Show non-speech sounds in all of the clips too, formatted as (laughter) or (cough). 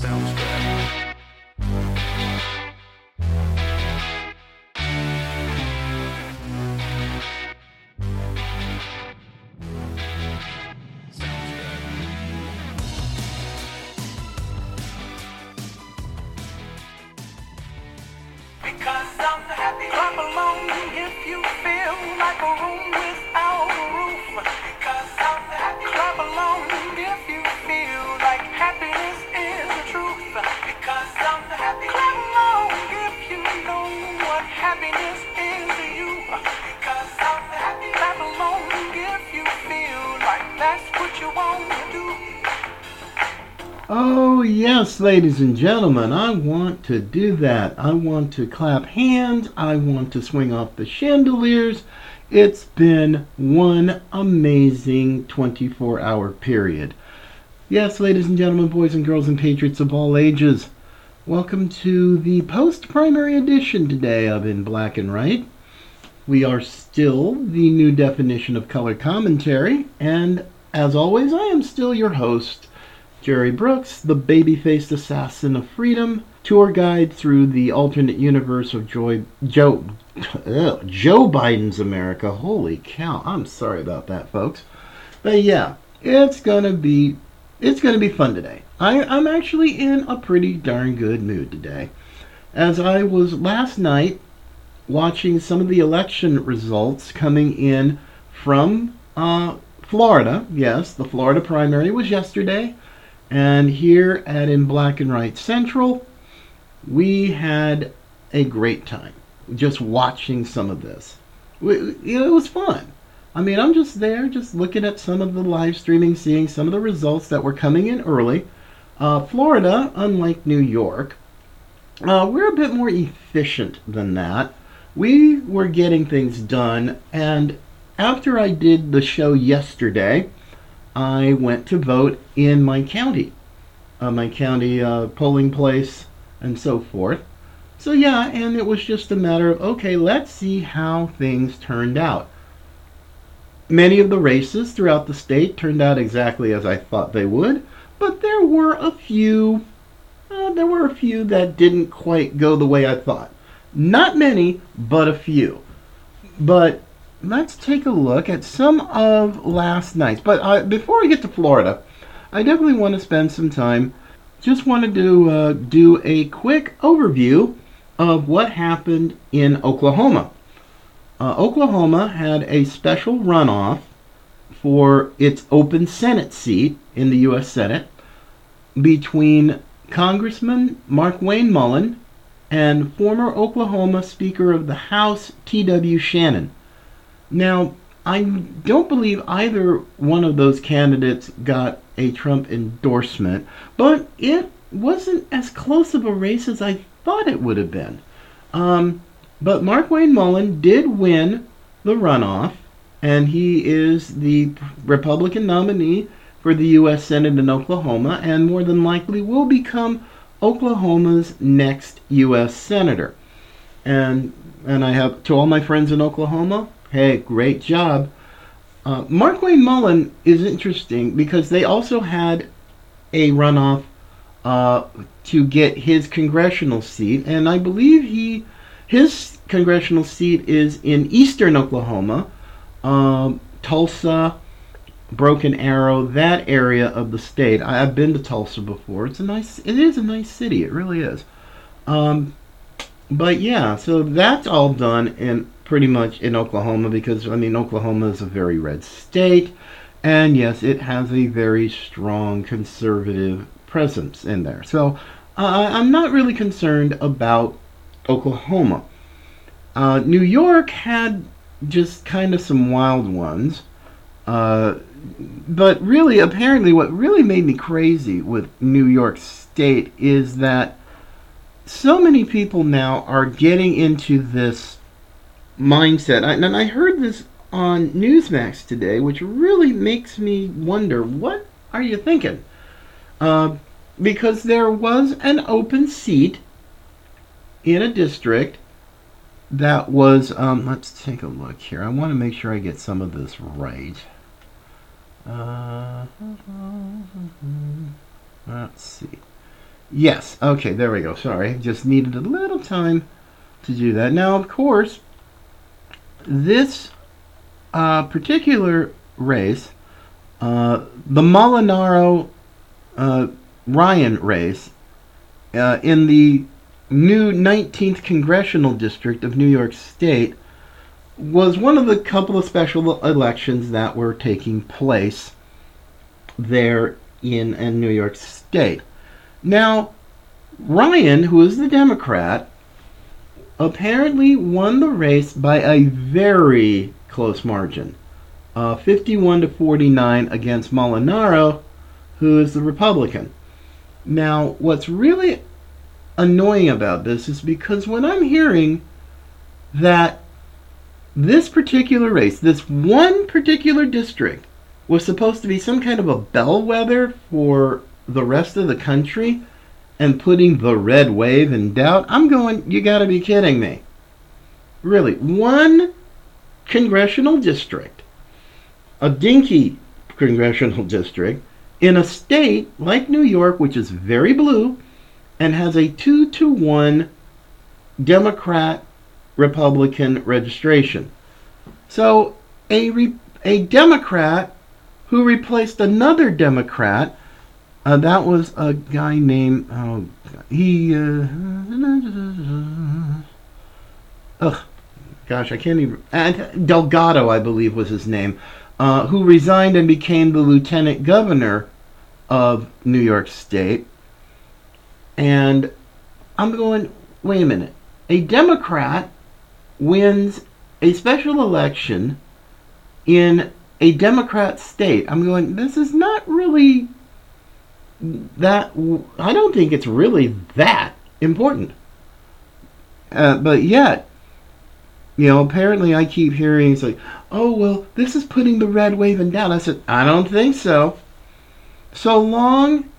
Good. Because I'm happy. Clap along if you feel like a room Oh, yes, ladies and gentlemen, I want to do that. I want to clap hands. I want to swing off the chandeliers. It's been one amazing 24 hour period. Yes, ladies and gentlemen, boys and girls, and patriots of all ages, welcome to the post primary edition today of In Black and Right. We are still the new definition of color commentary, and as always, I am still your host. Jerry Brooks, the baby-faced assassin of freedom, tour guide through the alternate universe of Joy, Joe ugh, Joe Biden's America. Holy cow! I'm sorry about that, folks. But yeah, it's gonna be it's gonna be fun today. I, I'm actually in a pretty darn good mood today, as I was last night watching some of the election results coming in from uh, Florida. Yes, the Florida primary was yesterday. And here at In Black and Right Central, we had a great time just watching some of this. It was fun. I mean, I'm just there, just looking at some of the live streaming, seeing some of the results that were coming in early. Uh, Florida, unlike New York, uh, we're a bit more efficient than that. We were getting things done, and after I did the show yesterday, I went to vote in my county, uh, my county uh, polling place, and so forth. So, yeah, and it was just a matter of okay, let's see how things turned out. Many of the races throughout the state turned out exactly as I thought they would, but there were a few. Uh, there were a few that didn't quite go the way I thought. Not many, but a few. But let's take a look at some of last night's. But uh, before we get to Florida, I definitely want to spend some time. Just wanted to uh, do a quick overview of what happened in Oklahoma. Uh, Oklahoma had a special runoff for its open Senate seat in the U.S. Senate between Congressman Markwayne Mullin and former Oklahoma Speaker of the House T.W. Shannon. Now, I don't believe either one of those candidates got a Trump endorsement, but it wasn't as close of a race as I thought it would have been. Um, but Markwayne Mullin did win the runoff, and he is the Republican nominee for the U.S. Senate in Oklahoma, and more than likely will become Oklahoma's next U.S. Senator. And and I have to all my friends in Oklahoma, hey, great job. Uh, Markwayne Mullin is interesting because they also had a runoff uh, to get his congressional seat, and I believe he his congressional seat is in eastern Oklahoma, um, Tulsa, Broken Arrow, that area of the state. I, I've been to Tulsa before. It's a nice. It is a nice city. It really is. Um, but yeah, so that's all done in pretty much in Oklahoma because I mean Oklahoma is a very red state, and yes, it has a very strong conservative presence in there. So uh, I'm not really concerned about Oklahoma. Uh, New York had just kind of some wild ones. Uh, but really, apparently, what really made me crazy with New York State is that so many people now are getting into this mindset. I, and I heard this on Newsmax today, which really makes me wonder what are you thinking? Uh, because there was an open seat in a district that was um, let's take a look here i want to make sure i get some of this right uh, (laughs) let's see Yes. Okay, there we go. Sorry. Just needed a little time to do that. Now, of course, this uh, particular race, uh, the Molinaro uh, Ryan race, uh, in the new 19th congressional district of New York State, was one of the couple of special elections that were taking place there in, in New York State. Now, Ryan, who is the Democrat, apparently won the race by a very close margin. Uh, 51 to 49 against Molinaro, who is the Republican. Now, what's really annoying about this is because when I'm hearing that this particular race, this one particular district, was supposed to be some kind of a bellwether for the rest of the country and putting the red wave in doubt, I'm going, you gotta be kidding me. Really, one congressional district, a dinky congressional (laughs) district, in a state like New York, which is very blue and has a two to one Democrat Republican registration. So a re- a Democrat who replaced another Democrat. Uh, that was a guy named oh, he. Uh, ugh, gosh, I can't even. Delgado, I believe, was his name, uh, who resigned and became the lieutenant governor of New York State. And I'm going, wait a minute. A Democrat wins a special election in a Democrat state. I'm going, this is not really that, I don't think it's really that important. Uh, but yet, you know, apparently I keep hearing it's like, oh, well, this is putting the red wave in down. I said, I don't think so. So long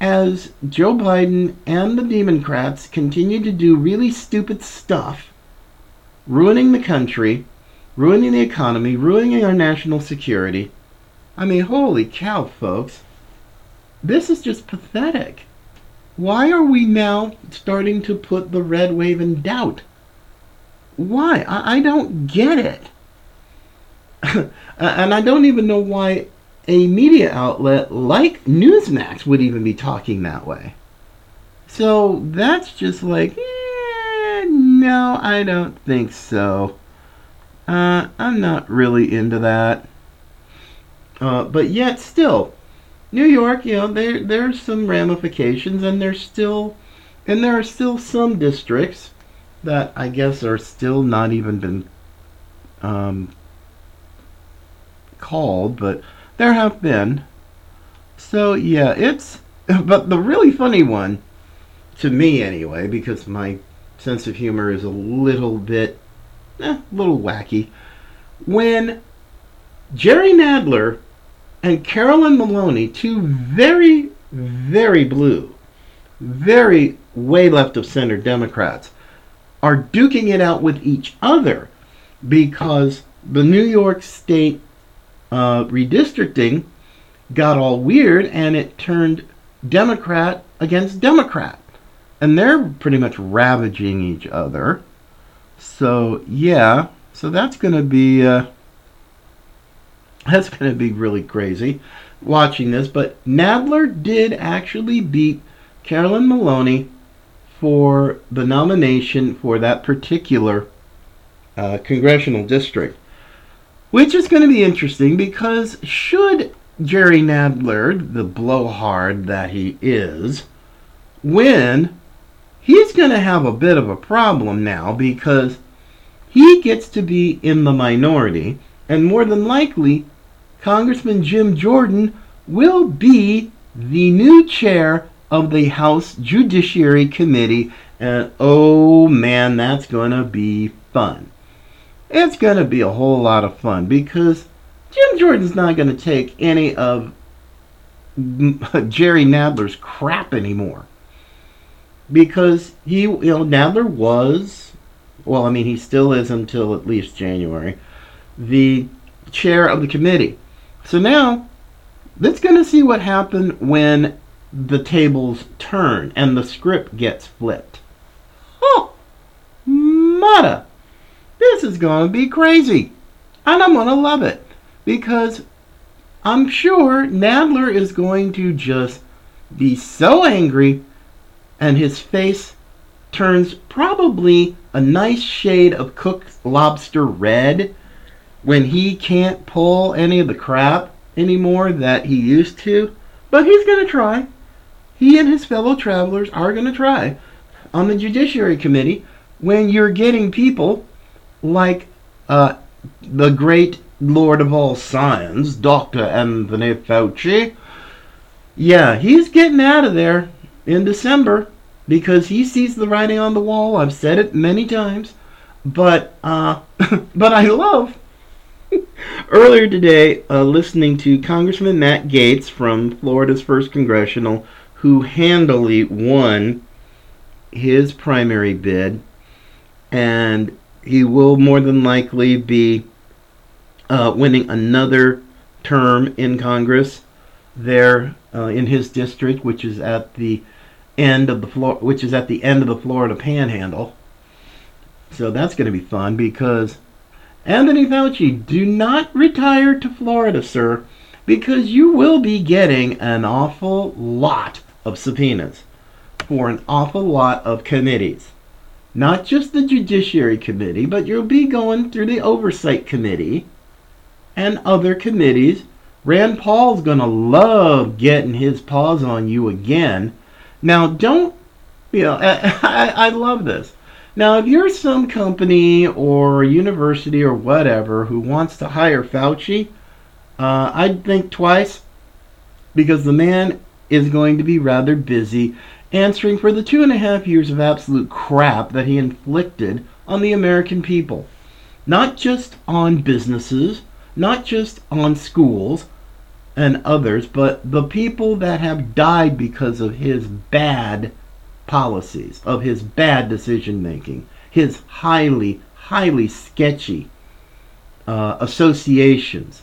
as Joe Biden and the Democrats continue to do really stupid stuff, ruining the country, ruining the economy, ruining our national security. I mean, holy cow, folks. This is just pathetic. Why are we now starting to put the red wave in doubt? Why? I, I don't get it. (laughs) and I don't even know why a media outlet like Newsmax would even be talking that way. So that's just like, eh, no, I don't think so. Uh, I'm not really into that. Uh, but yet, still, New York, you know, there there's some ramifications, and there's still, and there are still some districts that I guess are still not even been um, called, but there have been. So yeah, it's. (laughs) But the really funny one, to me anyway, because my sense of humor is a little bit, eh, a little wacky, when Jerry Nadler and Carolyn Maloney, two very, very blue, very way left of center Democrats, are duking it out with each other because the New York State uh, redistricting got all weird and it turned Democrat against Democrat. And they're pretty much ravaging each other. So, yeah. So that's going to be. Uh, (laughs) that's going to be really crazy watching this. But Nadler did actually beat Carolyn Maloney for the nomination for that particular uh, congressional district. Which is going to be interesting because should Jerry Nadler, the blowhard that he is, win, he's going to have a bit of a problem now because he gets to be in the minority, and more than likely, Congressman Jim Jordan will be the new chair of the House Judiciary Committee, and oh man, that's going to be fun. It's going to be a whole lot of fun because Jim Jordan's not going to take any of (laughs) Jerry Nadler's crap anymore. Because he, you know, Nadler was, well, I mean, he still is until at least January, the chair of the committee. So now, let's going to see what happened when the tables turn and the script gets flipped. Oh, mudda. This is going to be crazy. And I'm going to love it because I'm sure Nadler is going to just be so angry and his face turns probably a nice shade of cooked lobster red when he can't pull any of the crap anymore that he used to. But he's going to try. He and his fellow travelers are going to try on the Judiciary Committee when you're getting people like uh, the great Lord of all science, Dr. Anthony Fauci. Yeah, he's getting out of there in December because he sees the writing on the wall. I've said it many times, but uh, (laughs) but I love (laughs) earlier today uh, listening to Congressman Matt Gaetz from Florida's first congressional, who handily won his primary bid, and he will more than likely be uh, winning another term in Congress there uh, in his district, which is at the end of the Flor- which is at the end of the Florida Panhandle. So that's going to be fun because Anthony Fauci, do not retire to Florida, sir, because you will be getting an awful lot of subpoenas for an awful lot of committees. Not just the Judiciary Committee, but you'll be going through the Oversight Committee and other committees. Rand Paul's going to love getting his paws on you again. Now, don't, you know, (laughs) I, I, I love this. Now, if you're some company or university or whatever who wants to hire Fauci, uh, I'd think twice because the man is going to be rather busy answering for the two and a half years of absolute crap that he inflicted on the American people. Not just on businesses, not just on schools and others, but the people that have died because of his bad policies, of his bad decision making, his highly, highly sketchy uh, associations,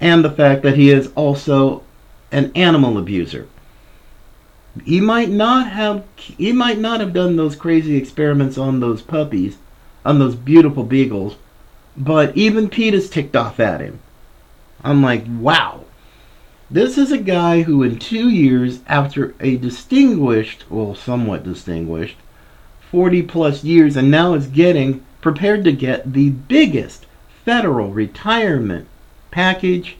and the fact that he is also an animal abuser. He might not have he might not have done those crazy experiments on those puppies, on those beautiful beagles, but even PETA's ticked off at him. I'm like, wow. This is a guy who, in two years, after a distinguished, well, somewhat distinguished, 40 plus years, and now is getting prepared to get the biggest federal retirement package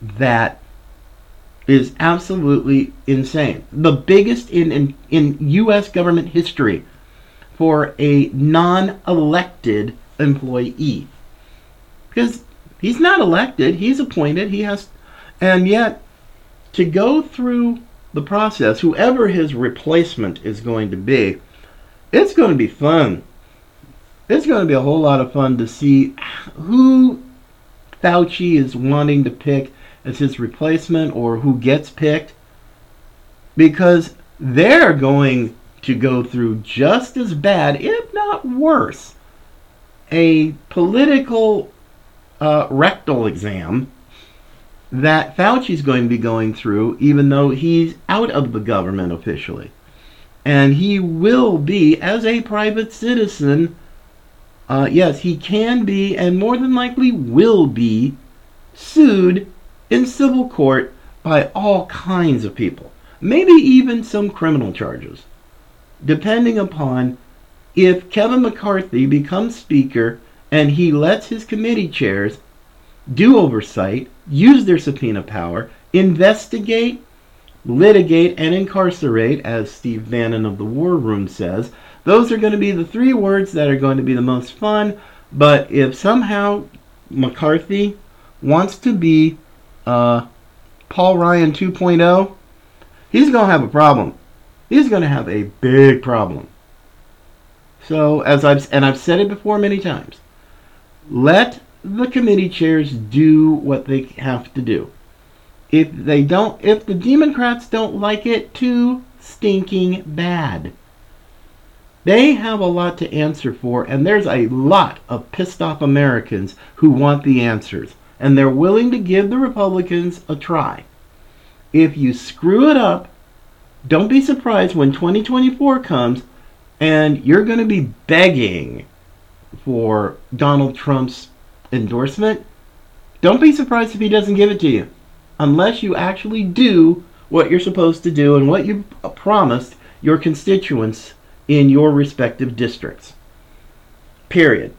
that is absolutely insane. The biggest in, in, in U.S. government history for a non elected employee. Because he's not elected, he's appointed, he has, and yet to go through the process, whoever his replacement is going to be, it's going to be fun. It's going to be a whole lot of fun to see who Fauci is wanting to pick as his replacement or who gets picked because they're going to go through just as bad, if not worse, a political uh, rectal exam that Fauci's going to be going through, even though he's out of the government officially. And he will be, as a private citizen, uh, yes, he can be, and more than likely will be, sued in civil court by all kinds of people. Maybe even some criminal charges, depending upon if Kevin McCarthy becomes Speaker and he lets his committee chairs do oversight, use their subpoena power, investigate, litigate, and incarcerate, as Steve Bannon of the War Room says. Those are going to be the three words that are going to be the most fun. But if somehow McCarthy wants to be uh, Paul Ryan 2.0, he's going to have a problem. He's going to have a big problem. So, as I've and I've said it before many times, let the committee chairs do what they have to do. If they don't, if the Democrats don't like it, too stinking bad. They have a lot to answer for, and there's a lot of pissed off Americans who want the answers, and they're willing to give the Republicans a try. if you screw it up, don't be surprised when 2024 comes and you're going to be begging for Donald Trump's endorsement. Don't be surprised if he doesn't give it to you unless you actually do what you're supposed to do and what you promised your constituents in your respective districts. Period.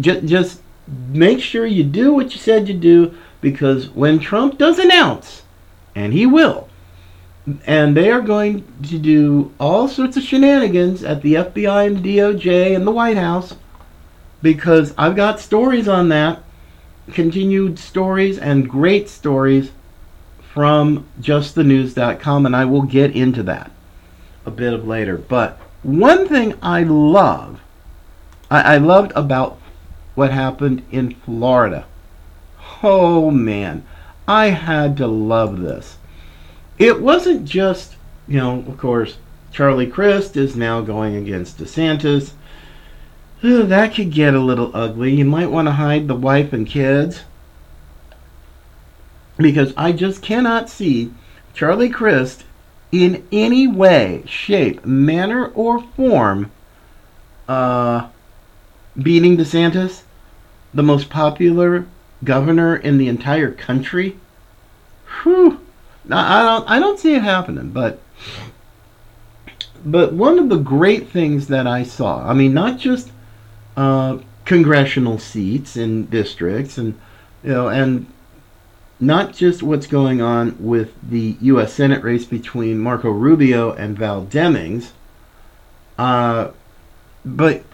Just, just make sure you do what you said you do because when Trump does announce, and he will, and they are going to do all sorts of shenanigans at the FBI and DOJ and the White House because I've got stories on that, continued stories and great stories from justthenews.com, and I will get into that a bit of later. But one thing I love, I, I loved about what happened in Florida. Oh man, I had to love this. It wasn't just, you know, of course, Charlie Crist is now going against DeSantis. Ugh, that could get a little ugly. You might want to hide the wife and kids. Because I just cannot see Charlie Crist in any way, shape, manner, or form uh, beating DeSantis, the most popular governor in the entire country. Whew. I don't, I don't see it happening, but but one of the great things that I saw, I mean, not just uh, congressional seats in districts, and you know, and not just what's going on with the U.S. Senate race between Marco Rubio and Val Demings, uh, but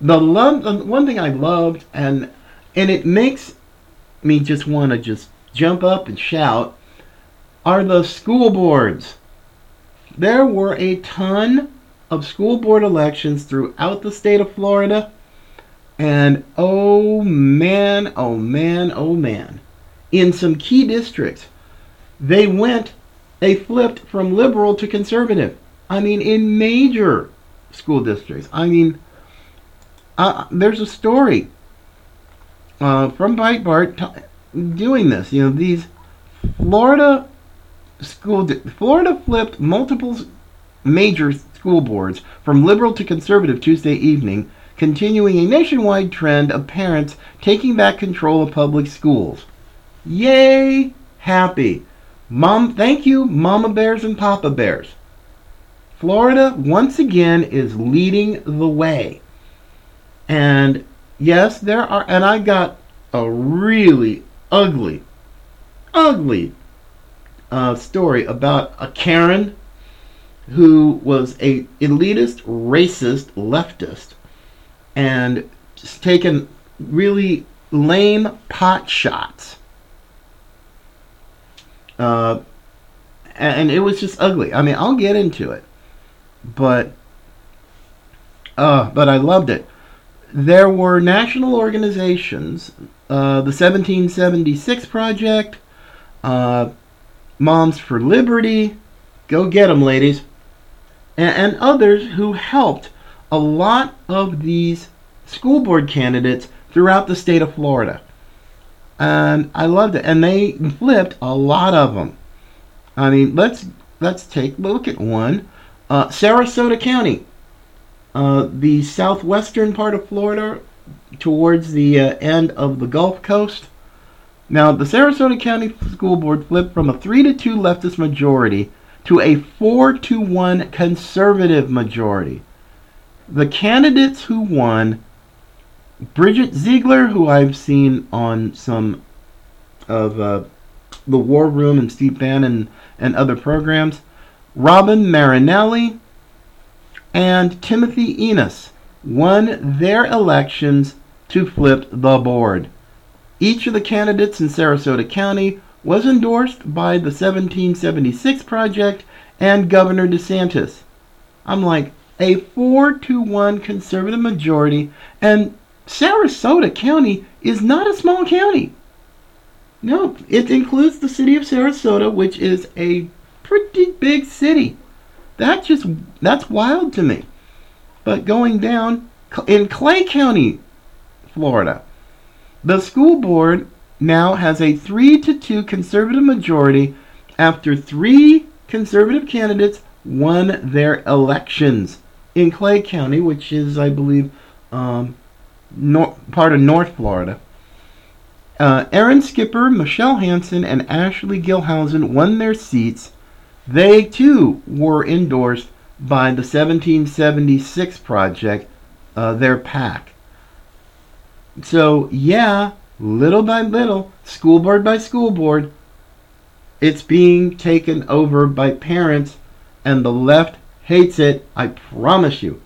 the love, the one thing I loved, and and it makes me just want to just jump up and shout, are the school boards. There were a ton of school board elections throughout the state of Florida, and oh man, oh man, oh man in some key districts, they went, they flipped from liberal to conservative. I mean, in major school districts. I mean, uh, there's a story uh, from Breitbart t- doing this. You know, these Florida school, di- Florida flipped multiple major school boards from liberal to conservative Tuesday evening, continuing a nationwide trend of parents taking back control of public schools. Yay! Happy. Mom, thank you, Mama Bears and Papa Bears. Florida, once again, is leading the way. And yes, there are, and I got a really ugly, ugly uh, story about a Karen who was a elitist, racist, leftist, and just taken really lame pot shots uh, and it was just ugly. I mean, I'll get into it, but uh, but I loved it. There were national organizations, uh, the 1776 Project, uh, Moms for Liberty, go get them, ladies, and, and others who helped a lot of these school board candidates throughout the state of Florida and I loved it. And they flipped a lot of them. I mean, let's let's take a look at one. Uh, Sarasota County, uh, the southwestern part of Florida, towards the uh, end of the Gulf Coast. Now, the Sarasota County School Board flipped from a three to two leftist majority to a four to one conservative majority. The candidates who won Bridget Ziegler, who I've seen on some of uh, the War Room and Steve Bannon and other programs, Robin Marinelli, and Timothy Enos won their elections to flip the board. Each of the candidates in Sarasota County was endorsed by the 1776 Project and Governor DeSantis. I'm like, a 4 to 1 conservative majority, and Sarasota County is not a small county. No, it includes the city of Sarasota, which is a pretty big city. That just that's wild to me. But going down in Clay County, Florida, the school board now has a 3 to 2 conservative majority after three conservative candidates won their elections in Clay County, which is, I believe, um, nor- part of North Florida. Uh, Aaron Skipper, Michelle Hansen, and Ashley Gilhousen won their seats. They too were endorsed by the 1776 Project, uh, their PAC. So, yeah, little by little, school board by school board, it's being taken over by parents, and the left hates it, I promise you.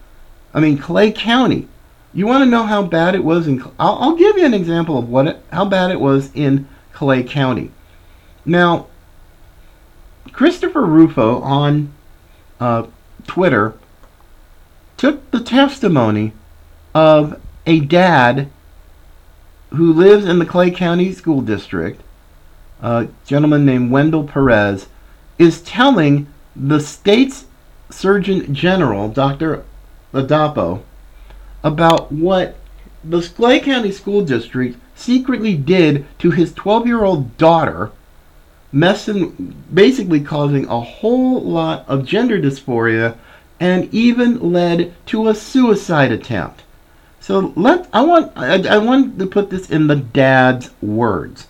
I mean, Clay County. You want to know how bad it was in? I'll, I'll give you an example of what it, how bad it was in Clay County. Now, Christopher Rufo on uh, Twitter took the testimony of a dad who lives in the Clay County School District, a gentleman named Wendell Perez, is telling the state's Surgeon General, Dr. Ladapo, about what the Clay County School District secretly did to his 12 year old daughter, messing, basically causing a whole lot of gender dysphoria and even led to a suicide attempt. So let I want I, I want to put this in the dad's words.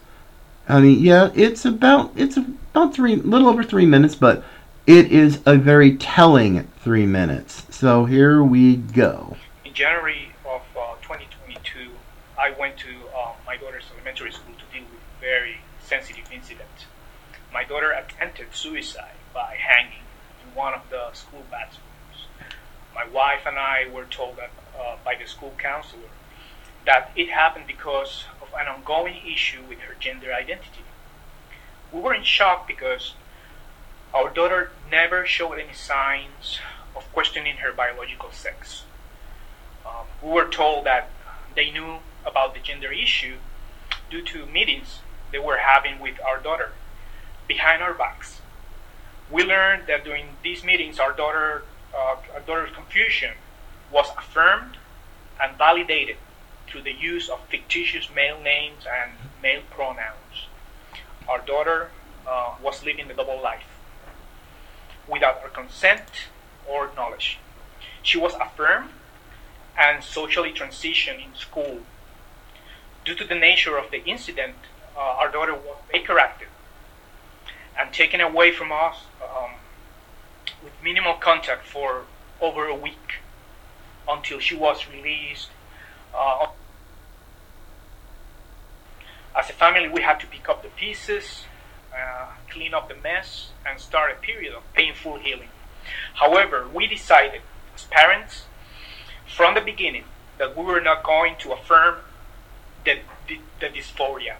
I mean, yeah, it's about it's about three, little over three minutes, but it is a very telling three minutes. So here we go. In January of uh, 2022, I went to uh, my daughter's elementary school to deal with a very sensitive incident. My daughter attempted suicide by hanging in one of the school bathrooms. My wife and I were told that uh, by the school counselor that it happened because of an ongoing issue with her gender identity. We were in shock because our daughter never showed any signs of questioning her biological sex. Um, we were told that they knew about the gender issue due to meetings they were having with our daughter behind our backs. We learned that during these meetings, our daughter, uh, our daughter's confusion was affirmed and validated through the use of fictitious male names and male pronouns. Our daughter uh, was living the double life without her consent or knowledge. She was affirmed and socially transitioned in school. Due to the nature of the incident, uh, our daughter was Baker Acted and taken away from us um, with minimal contact for over a week until she was released. Uh, as a family, we had to pick up the pieces, uh, clean up the mess, and start a period of painful healing. However, we decided as parents from the beginning that we were not going to affirm the, the, the dysphoria.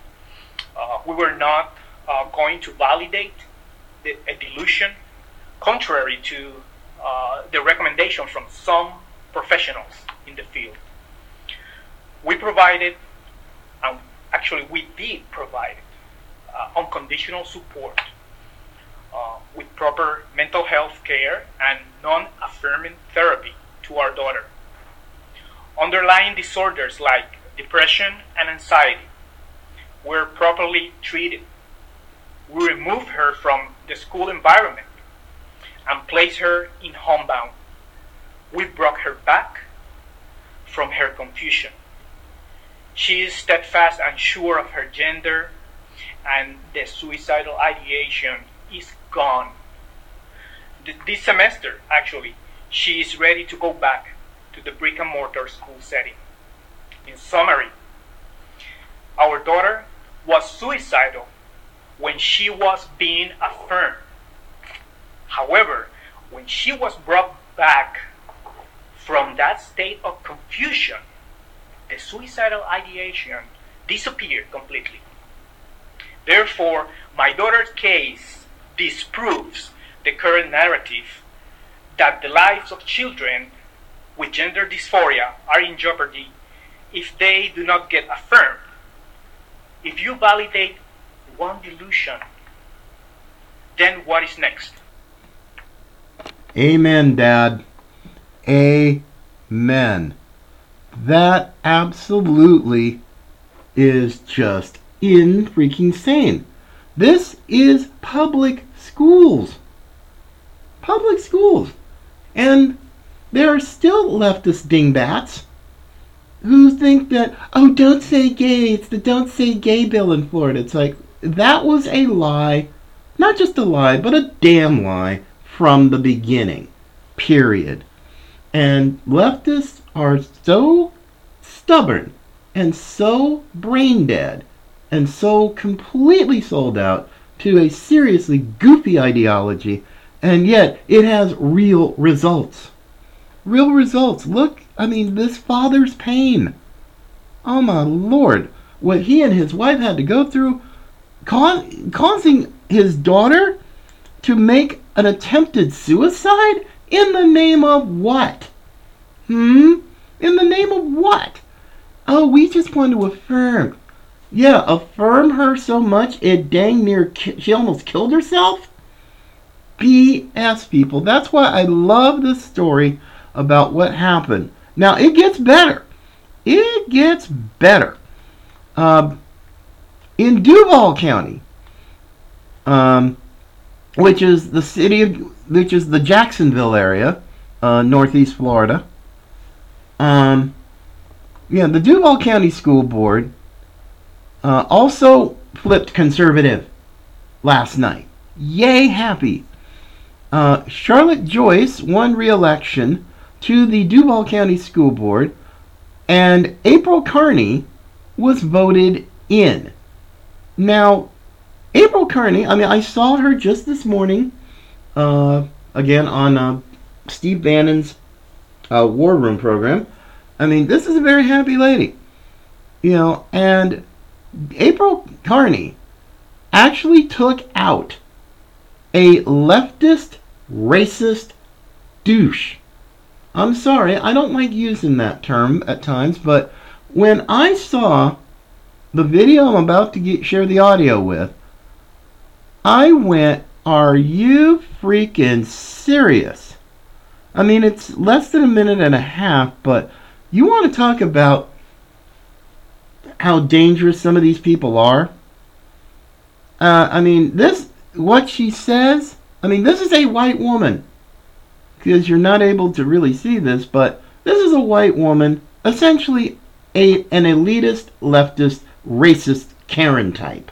Uh, we were not uh, going to validate the, a delusion, contrary to uh, the recommendation from some professionals in the field. We provided, and actually we did provide, unconditional support uh, with proper mental health care and non affirming therapy to our daughter. Underlying disorders like depression and anxiety were properly treated. We removed her from the school environment and placed her in homebound. We brought her back from her confusion. She is steadfast and sure of her gender, and the suicidal ideation is gone. Th- This semester, actually, she is ready to go back to the brick and mortar school setting. In summary, our daughter was suicidal when she was being affirmed. However, when she was brought back from that state of confusion, the suicidal ideation disappeared completely. Therefore, my daughter's case disproves the current narrative that the lives of children with gender dysphoria are in jeopardy if they do not get affirmed. If you validate one delusion, then what is next? Amen, Dad. Amen. That absolutely is just in freaking sane. This is public schools. Public schools. And there are still leftist dingbats who think that, oh, don't say gay, it's the don't say gay bill in Florida. It's like, that was a lie, not just a lie, but a damn lie from the beginning, period. And leftists are so stubborn and so brain dead and so completely sold out to a seriously goofy ideology, and yet it has real results. Real results. Look, I mean, this father's pain. Oh my lord. What he and his wife had to go through, ca- causing his daughter to make an attempted suicide in the name of what? Hmm? In the name of what? Oh, we just want to affirm. Yeah, affirm her so much it dang near ki- she almost killed herself? BS, people. That's why I love this story about what happened. Now, it gets better. It gets better. Um, in Duval County, um, which is the city of, which is the Jacksonville area, uh, northeast Florida. Um, yeah, the Duval County School Board uh, also flipped conservative last night. Yay, happy. Uh, Charlotte Joyce won re-election to the Duval County School Board, and April Carney was voted in. Now, April Carney, I mean, I saw her just this morning, uh, again on uh, Steve Bannon's uh, War Room program. I mean, this is a very happy lady, you know, and April Carney actually took out a leftist, racist douche. I'm sorry, I don't like using that term at times, but when I saw the video I'm about to get, share the audio with, I went, Are you freaking serious? I mean, it's less than a minute and a half, but you want to talk about how dangerous some of these people are? Uh, I mean, this, what she says, I mean, this is a white woman. Because you're not able to really see this, but this is a white woman, essentially a, an elitist, leftist, racist Karen type.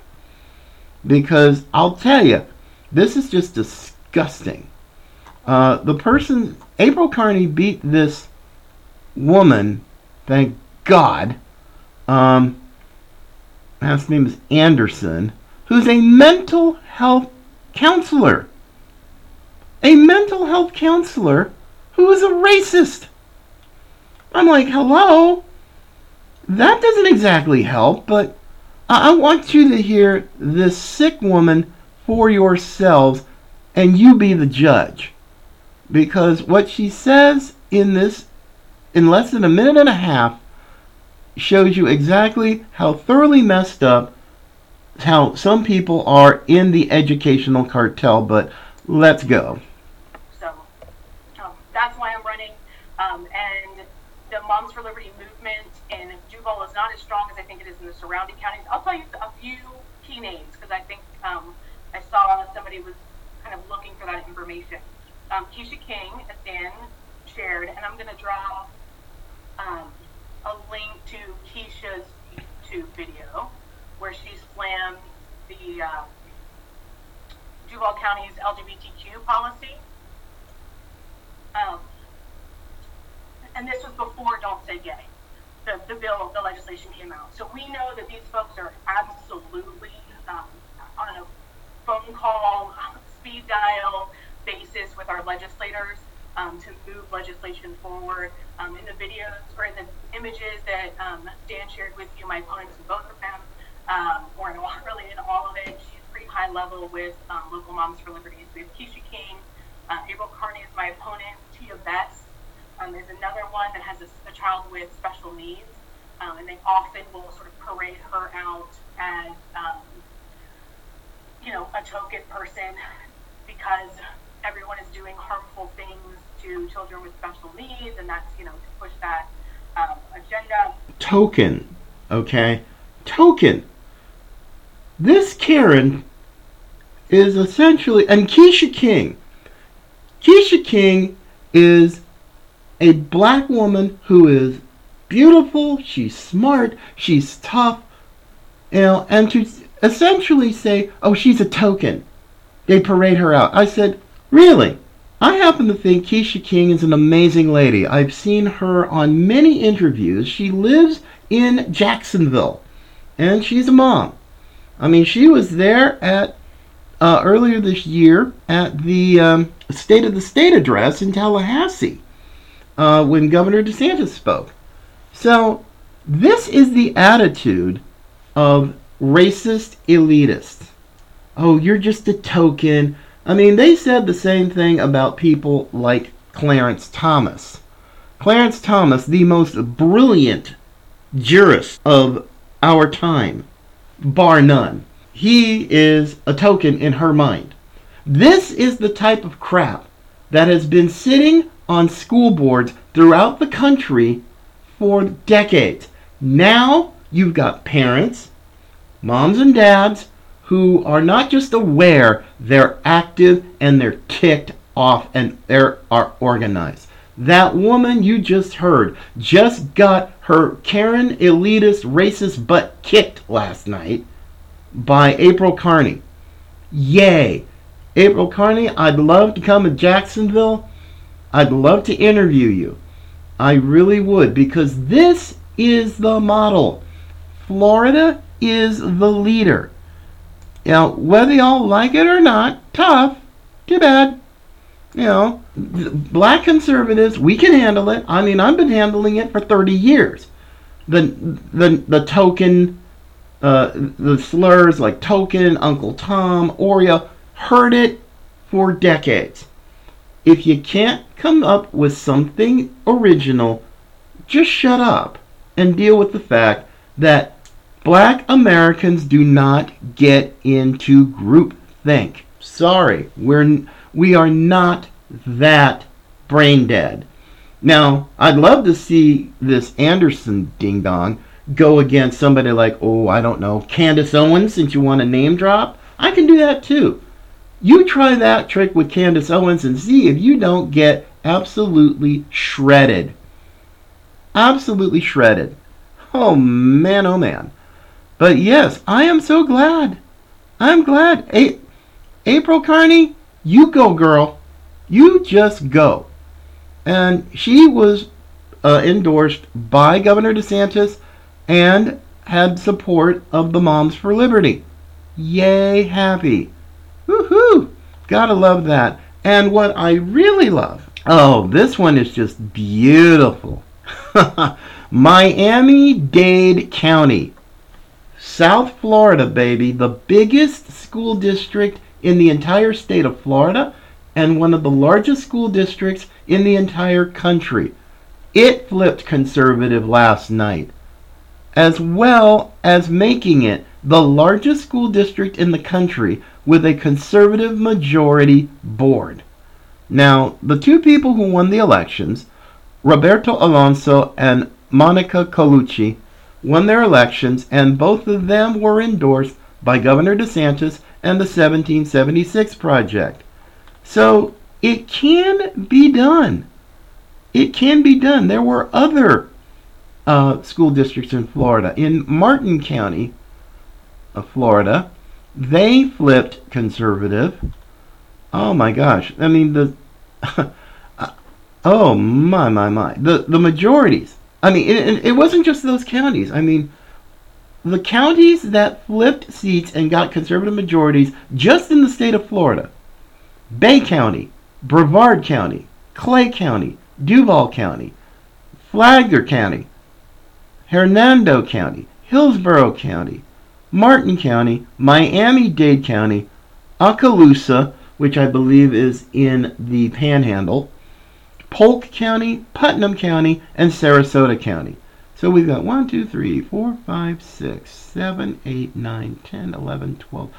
Because I'll tell you, this is just disgusting. Uh, the person, April Carney beat this woman, thank God. Um, last name is Anderson, who's a mental health counselor. A mental health counselor who is a racist. I'm like, hello? That doesn't exactly help, but I I want you to hear this sick woman for yourselves and you be the judge. Because what she says in this, in less than a minute and a half, shows you exactly how thoroughly messed up how some people are in the educational cartel. But let's go. So um, that's why I'm running. Um, and the Moms for Liberty movement in Duval is not as strong as I think it is in the surrounding counties. I'll tell you a few key names because I think um, I saw somebody was kind of looking for that information. Um, Keisha King, as Dan shared, and I'm going to draw um, a link to Keisha's YouTube video where she slammed the uh, Duval County's LGBTQ policy. Um, and this was before Don't Say Gay. The, the bill, the legislation came out. So we know that these folks are absolutely um, on a phone call, (laughs) speed dial basis with our legislators um, to move legislation forward. Um, in the videos or in the images that um, Dan shared with you, my opponents in both of them, um, (laughs) really in all of it, she's pretty high level with um, local Moms for Liberties. We have Keisha King, uh, April Carney is my opponent, Tia Betts. Um, there's another one that has a, a child with special needs, and they often will sort of parade her out as, you know, a token person because everyone is doing harmful things to children with special needs, and that's, you know, to push that um, agenda. Token, okay? Token. This Karen is essentially, and Keisha King. Keisha King is a black woman who is beautiful, she's smart, she's tough, you know, and to essentially say, oh, she's a token. They parade her out. I said, really? I happen to think Keisha King is an amazing lady. I've seen her on many interviews. She lives in Jacksonville, and she's a mom. I mean, she was there at uh, earlier this year at the um, State of the State address in Tallahassee uh, when Governor DeSantis spoke. So, this is the attitude of racist elitists. Oh, you're just a token. I mean, they said the same thing about people like Clarence Thomas. Clarence Thomas, the most brilliant jurist of our time, bar none. He is a token in her mind. This is the type of crap that has been sitting on school boards throughout the country for decades. Now you've got parents, moms and dads, who are not just aware, they're active and they're ticked off and they are organized. That woman you just heard just got her Karen elitist racist butt kicked last night by April Carney. Yay! April Carney, I'd love to come to Jacksonville. I'd love to interview you. I really would because this is the model. Florida is the leader. You know, whether y'all like it or not, tough, too bad. You know, black conservatives, we can handle it. I mean, I've been handling it for 30 years. The the the token, uh, the slurs like token, Uncle Tom, Oreo, heard it for decades. If you can't come up with something original, just shut up and deal with the fact that black Americans do not get into groupthink. Sorry, we're we are not that brain dead. Now, I'd love to see this Andersen ding dong go against somebody like, oh, I don't know, Candace Owens, since you want a name drop. I can do that too. You try that trick with Candace Owens and see if you don't get absolutely shredded. Absolutely shredded. Oh man, oh man. But yes, I am so glad. I'm glad. A- April Carney, you go, girl. You just go. And she was uh, endorsed by Governor DeSantis and had support of the Moms for Liberty. Yay, happy. Woohoo! Gotta love that. And what I really love, oh, this one is just beautiful. (laughs) Miami Dade County, South Florida, baby, the biggest school district in the entire state of Florida and one of the largest school districts in the entire country. It flipped conservative last night, as well as making it the largest school district in the country with a conservative majority board. Now, the two people who won the elections, Roberto Alonso and Monica Colucci, won their elections, and both of them were endorsed by Governor DeSantis and the 1776 Project. So it can be done. It can be done. There were other uh, school districts in Florida. In Martin County of Florida, they flipped conservative. Oh my gosh. I mean, the. (laughs) oh my, my, my. The, the majorities. I mean, it, it wasn't just those counties. I mean, the counties that flipped seats and got conservative majorities just in the state of Florida Bay County, Brevard County, Clay County, Duval County, Flagler County, Hernando County, Hillsborough County, Martin County, Miami Dade County, Okaloosa, which I believe is in the Panhandle, Polk County, Putnam County, and Sarasota County. So we've got 1, 2, 3, 4, 5, 6, 7, 8, 9, 10, 11, 12,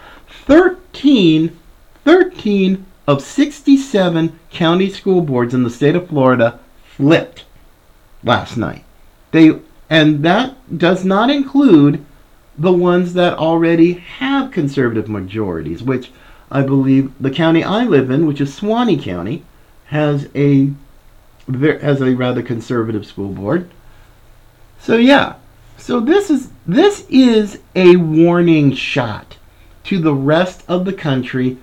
13, 13 of 67 county school boards in the state of Florida flipped last night. They and that does not include the ones that already have conservative majorities, which I believe the county I live in, which is Suwannee County, has a has a rather conservative school board. So yeah, so this is this is a warning shot to the rest of the country,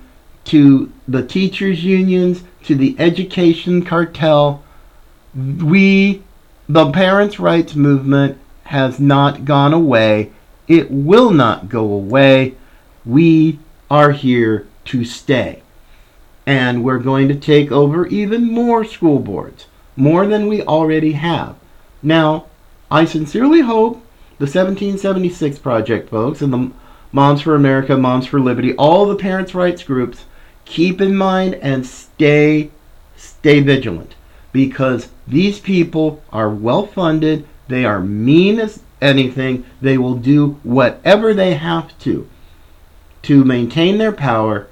to the teachers unions, to the education cartel. We, the parents' rights movement, has not gone away. It will not go away. We are here to stay. And we're going to take over even more school boards, more than we already have. Now, I sincerely hope the 1776 Project folks and the Moms for America, Moms for Liberty, all the parents' rights groups keep in mind and stay stay vigilant because these people are well funded, they are mean as anything, they will do whatever they have to to maintain their power,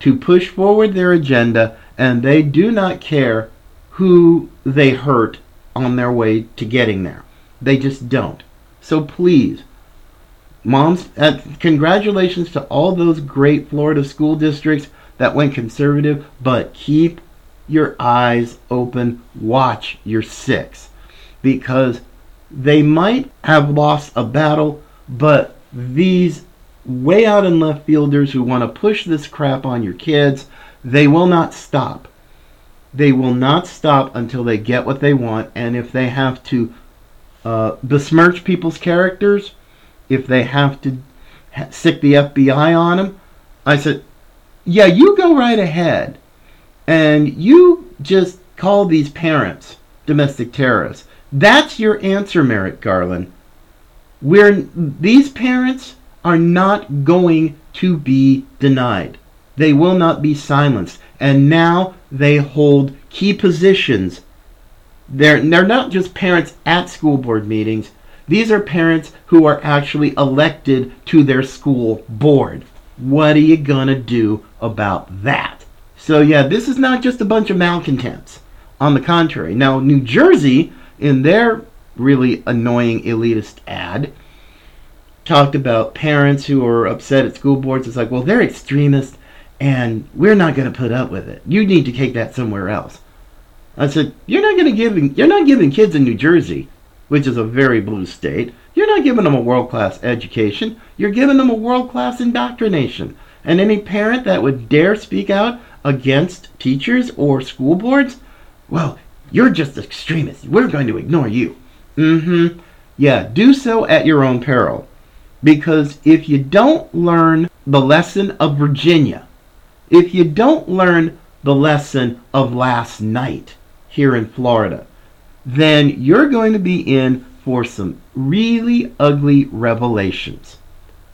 to push forward their agenda, and they do not care who they hurt on their way to getting there. They just don't. So please, moms, uh, congratulations to all those great Florida school districts that went conservative, but keep your eyes open, watch your six, because they might have lost a battle, but these way out in left fielders who want to push this crap on your kids, they will not stop. They will not stop until they get what they want, and if they have to uh, besmirch people's characters, if they have to ha- stick the FBI on them, I said, yeah, you go right ahead, and you just call these parents domestic terrorists. That's your answer, Merrick Garland. We're, these parents are not going to be denied. They will not be silenced. And now they hold key positions. They're, they're not just parents at school board meetings. These are parents who are actually elected to their school board. What are you going to do about that? So, yeah, this is not just a bunch of malcontents. On the contrary. Now, New Jersey, in their really annoying elitist ad, talked about parents who are upset at school boards. It's like, well, they're extremists, and we're not going to put up with it. You need to take that somewhere else. I said, you're not going to give you're not giving kids in New Jersey, which is a very blue state, you're not giving them a world class education. You're giving them a world class indoctrination. And any parent that would dare speak out against teachers or school boards, well, you're just extremists. We're going to ignore you. Mm-hmm. Yeah, do so at your own peril. Because if you don't learn the lesson of Virginia, if you don't learn the lesson of last night here in Florida, then you're going to be in for some really ugly revelations.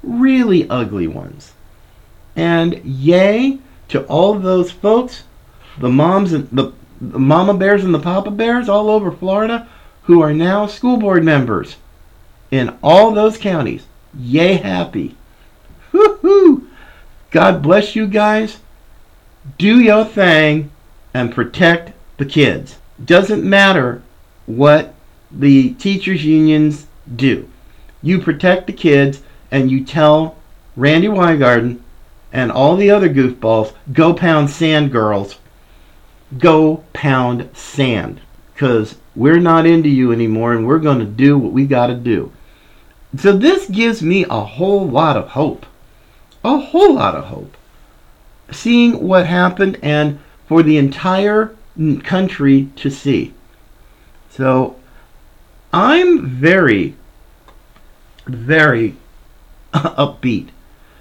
Really ugly ones. And yay to all those folks, the moms and the, the mama bears and the papa bears all over Florida who are now school board members in all those counties. Yay happy. Woo-hoo. God bless you guys. Do your thing and protect the kids. Doesn't matter what the teachers unions do. You protect the kids and you tell Randi Weingarten and all the other goofballs, go pound sand girls. Go pound sand. Because we're not into you anymore and we're going to do what we got to do. So this gives me a whole lot of hope. A whole lot of hope. Seeing what happened and for the entire country to see. So I'm very, very (laughs) upbeat.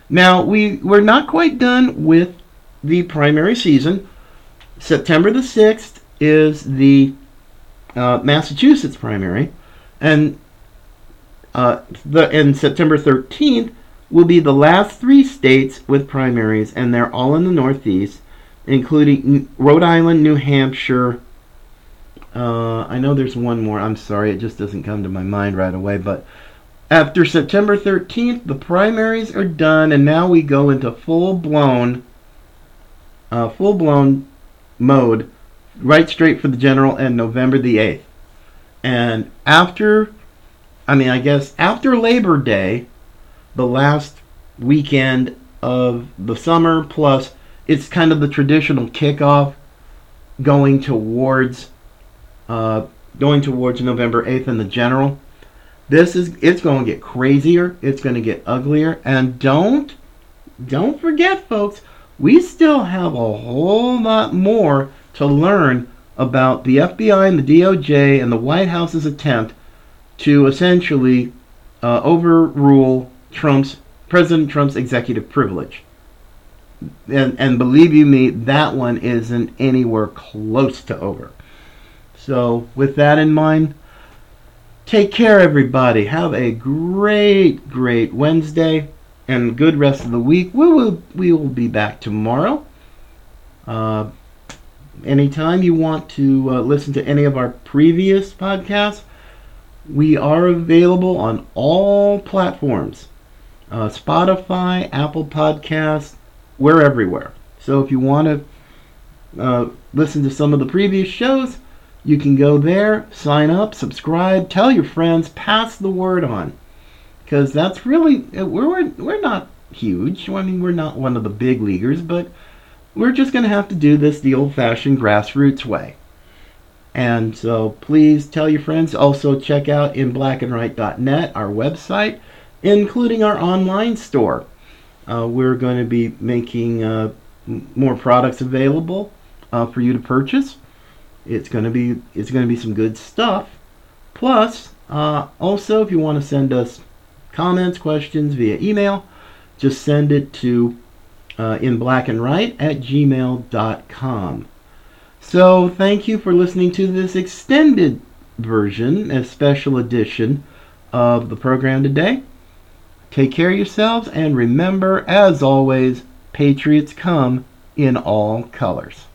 Now we we're not quite done with the primary season. September the sixth is the uh, Massachusetts primary, and uh, the and September thirteenth will be the last three states with primaries, and they're all in the Northeast, including Rhode Island, New Hampshire. Uh, I know there's one more. I'm sorry, it just doesn't come to my mind right away. But after September 13th, the primaries are done, and now we go into full blown, uh, full blown mode, right straight for the general, and November the 8th. And after, I mean, I guess after Labor Day, the last weekend of the summer plus it's kind of the traditional kickoff going towards uh, going towards November 8th in the general. This is it's going to get crazier, it's going to get uglier and don't don't forget folks, we still have a whole lot more to learn about the FBI and the DOJ and the White House's attempt to essentially uh, overrule Trump's President Trump's executive privilege. And, and believe you me, that one isn't anywhere close to over. So, with that in mind, take care, everybody. Have a great, great Wednesday and good rest of the week. We will we will be back tomorrow. Uh, anytime you want to uh, listen to any of our previous podcasts, we are available on all platforms uh, Spotify, Apple Podcasts, we're everywhere. So if you want to uh, listen to some of the previous shows, you can go there, sign up, subscribe, tell your friends, pass the word on. Because that's really, uh, we're, we're, not huge. I mean, we're not one of the big leaguers, but we're just going to have to do this the old fashioned grassroots way. And so please tell your friends. Also, check out inblackandright.net, our website, including our online store. Uh, we're going to be making uh, more products available uh, for you to purchase. It's going to be it's going to be some good stuff. Plus, uh, also if you want to send us comments, questions via email, just send it to uh, in black and right at gmail.com. So thank you for listening to this extended version, a special edition of the program today. Take care of yourselves and remember, as always, Patriots come in all colors.